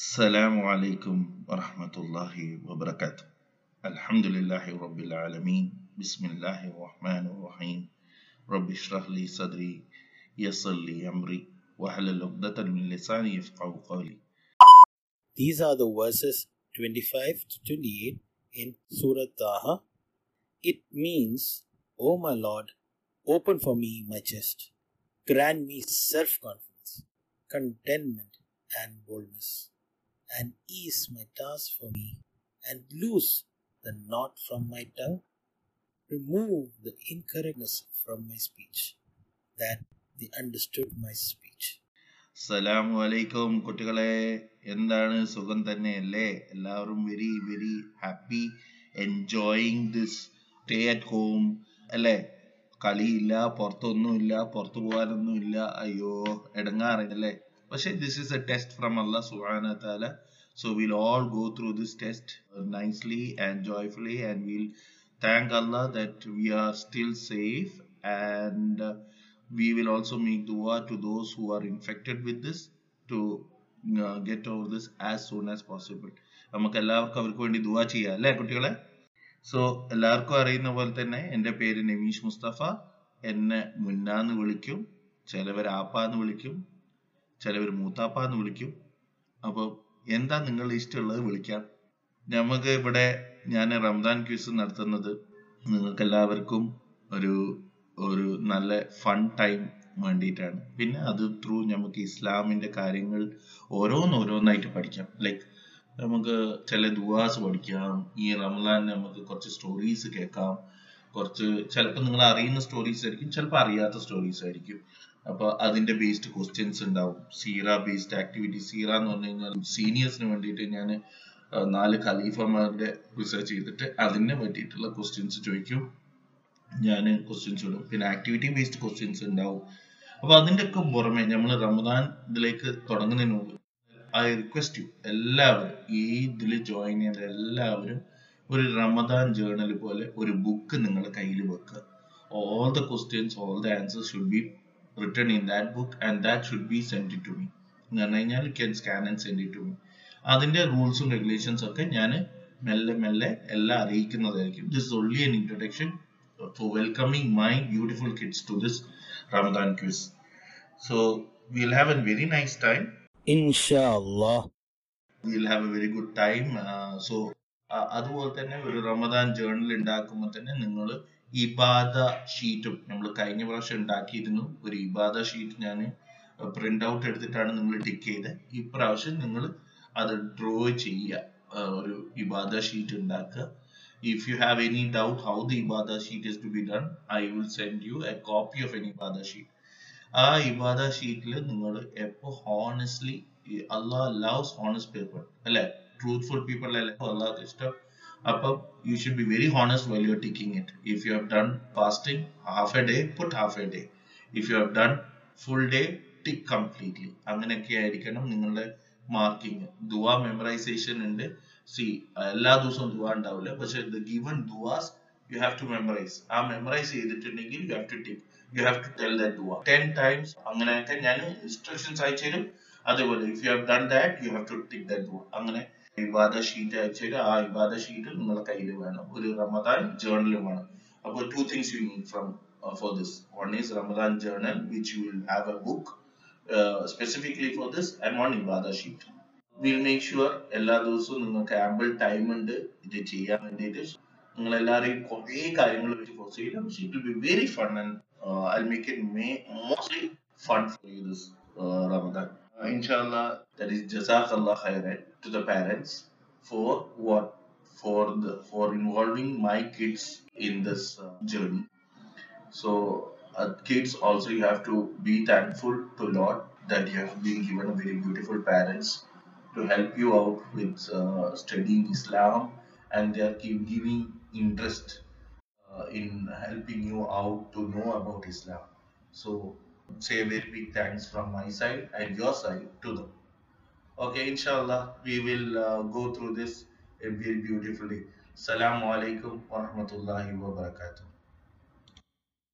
السلام عليكم ورحمة الله وبركاته الحمد لله رب العالمين بسم الله الرحمن الرحيم رب اشرح لي صدري يسر لي أمري واحلل عقدة من لساني يفقه قولي These are the verses 25 to 28 in Surah Taha. It means, O my Lord, open for me my chest, grant me self confidence, contentment, and boldness, and ease my task for me, and loose the knot from my tongue. Remove the incorrectness from my speech, that they understood my speech. അസ്സലാമു അലൈക്കും കുട്ടികളെ എന്താണ് സുഖം തന്നെയല്ലേ എല്ലാവരും very very happy enjoying this stay at home അല്ലേ കളിയില്ല പുറത്തൊന്നുമില്ല പുറത്തു പോകാനൊന്നുമില്ല അയ്യോ ഇടങ്ങാറില്ലേ പക്ഷെ this is a test from അല്ല സുഹാന താല so will all go through this test nicely and joyfully and will thank അല്ല that we are still safe and we will also make dua to those who are infected with this to uh, get over this as soon as possible. നമുക്ക് എല്ലാവർക്കും അവർക്ക് വേണ്ടി ദുവാ ചെയ്യാം അല്ലേ കുട്ടികളെ? So എല്ലാവർക്കും അറിയുന്ന പോലെ തന്നെ എന്റെ പേര് നമീഷ് മുസ്തഫ. എന്നെ മുന്നാന്ന് വിളിക്കും ചിലവർ ആപ്പാന്ന് വിളിക്കും ചിലവർ മൂത്താപ്പാന്ന് വിളിക്കും. അപ്പോൾ എന്താ നിങ്ങൾ ഇഷ്ടമുള്ളത് വിളിക്കാം. നമുക്ക് ഇവിടെ ഞാൻ റംദാൻ ക്യൂസ് നടത്തുന്നത് നിങ്ങൾക്ക് എല്ലാവർക്കും ഒരു ഒരു നല്ല ഫൺ ടൈം വേണ്ടിയിട്ടാണ്. പിന്നെ അത് ത്രൂ നമുക്ക് ഇസ്ലാമിന്റെ കാര്യങ്ങൾ ഓരോന്നോരോന്നായിട്ട് പഠിക്കാം. ലൈക്ക് നമുക്ക് ചില ദുവാസ് പഠിക്കാം. ഈ റംലാൻ നമുക്ക് കുറച്ച് സ്റ്റോറീസ് കേൾക്കാം. കുറച്ച് ചിലപ്പോൾ നിങ്ങൾ അറിയുന്ന സ്റ്റോറീസ് ആയിരിക്കും ചിലപ്പോൾ അറിയാത്ത സ്റ്റോറീസ് ആയിരിക്കും. അപ്പൊ അതിന്റെ ബേസ്ഡ് ക്വസ്റ്റ്യൻസ് ഉണ്ടാവും. സീറ ബേസ്ഡ് ആക്ടിവിറ്റി സീറ എന്ന് പറഞ്ഞു കഴിഞ്ഞാൽ സീനിയേഴ്സിന് വേണ്ടിയിട്ട് ഞാൻ നാല് ഖലീഫമാരുടെ റിസർച്ച് ചെയ്തിട്ട് അതിനെ പറ്റിയിട്ടുള്ള ക്വസ്റ്റ്യൻസ് ചോദിക്കും. ഞാൻ ക്വസ്റ്റ്യൻസ് ഇടും. പിന്നെ ആക്ടിവിറ്റി ബേസ്ഡ് ക്വസ്റ്റ്യൻസ് ഉണ്ടാവും. അപ്പൊ അതിന്റെ ഒക്കെ പുറമെ നമ്മൾ റമദാൻ ഇതിലേക്ക് തുടങ്ങുന്നതിന് മുമ്പ് ഐ റിക്വസ്റ്റ് യു എല്ലാവരും ഈ ഇതിൽ ജോയിൻ ചെയ്ത എല്ലാവരും ഒരു റമദാൻ ജേർണൽ പോലെ ഒരു ബുക്ക് നിങ്ങളുടെ കയ്യിൽ വെക്കുക. All the questions all the answers should be return in that book and that should be send to me എന്ന് പറഞ്ഞു കഴിഞ്ഞാൽ can scan and send it to me അതിന്റെ റൂൾസും റെഗുലേഷൻസ് ഒക്കെ ഞാൻ മെല്ലെ മെല്ലെ എല്ലാം അറിയിക്കുന്നതായിരിക്കും this only an introduction for welcoming my beautiful kids to this Ramadan quiz so we'll have a very nice time. Inshallah. We'll have a very good time. Uh, so അതുപോലെ തന്നെ ഒരു റമദാൻ ജേർണൽ ഉണ്ടാക്കുമ്പോൾ തന്നെ നിങ്ങൾ ഇബാദ ഷീറ്റും നമ്മൾ കഴിഞ്ഞ പ്രാവശ്യം ഉണ്ടാക്കിയിരുന്നു. ഒരു ഇബാദ ഷീറ്റ് ഞാൻ പ്രിന്റ് ഔട്ട് എടുത്തിട്ടാണ് നിങ്ങൾ ടിക്ക് ചെയ്തത് ഇപ്രാവശ്യം നിങ്ങൾ അത് ഡ്രോ ചെയ്യുക. ഒരു ഇബാദ ഷീറ്റ് ഉണ്ടാക്കുക. If you have any doubt how the ഇബാദ sheet is to be done i will send you a copy of an ibadah sheet ആ ഇബാദ ഷീറ്റിൽ നിങ്ങൾ എപ്പോ honestly Allah loves honest people അല്ലെ? ട്രൂത്ത്ഫുൾ പീപ്പിൾ അല്ലെ? അള്ളാഹ് ഇഷ്ടം. അപ്പം you should be very honest well you are it. It if you done done fasting half a day put half a day if you done done full day completely. അങ്ങനെയൊക്കെ ആയിരിക്കണം നിങ്ങളുടെ marking ദുവ memorisation ഉണ്ട്. സി എല്ലാ ദിവസവും ദുവ ഉണ്ടാവില്ല. പക്ഷെ ദ ഗിവൺ ദുവാസ് യു ഹാവ് ടു മെമ്മറൈസ് ആ മെമ്മറൈസ് ചെയ്തിട്ടുണ്ടെങ്കിൽ you have to tick you have to tell that Dhua. Ten times അങ്ങനെയൊക്കെ ഞാൻ ഇൻസ്ട്രക്ഷൻസ് അയച്ചു തരും അതേപോലെ if you have done that you have to tick that dua അങ്ങനെ ഇബാദ sheet അയച്ചു തരും ആ ഇബാദ ഷീറ്റ് നിങ്ങളുടെ കയ്യിൽ വേണം. ഒരു റമദാൻ ജേർണലും വേണം. അപ്പോൾ two things you need from for this one is Ramadan journal which you will have a book specifically for this and one ഇബാദ sheet will make sure എല്ലാ ദിവസവും നിങ്ങൾക്ക് ആമ്പിൾ ടൈം ഉണ്ട്. ഇത് ചെയ്യാൻ വേണ്ടിയിട്ട്. നിങ്ങൾ എല്ലാവരെയും കുറേ കാര്യങ്ങൾ വെച്ച് ഫോഴ്സ് പക്ഷെ it be very fun and I make it may mostly fun for you this Ramadan Uh, inshallah, that is Jazakallah khairan to the parents for what for the for involving my kids in this uh, journey. So uh, kids also you have to be thankful to Lord that you have been given a very beautiful parents to help you out with uh, studying Islam and they are giving interest uh, in helping you out to know about Islam. So say a very big thanks from my side and your side to them. Okay, inshallah, we will uh, go through this very beautifully. Assalamu alaikum wa rahmatullahi wa barakatuh.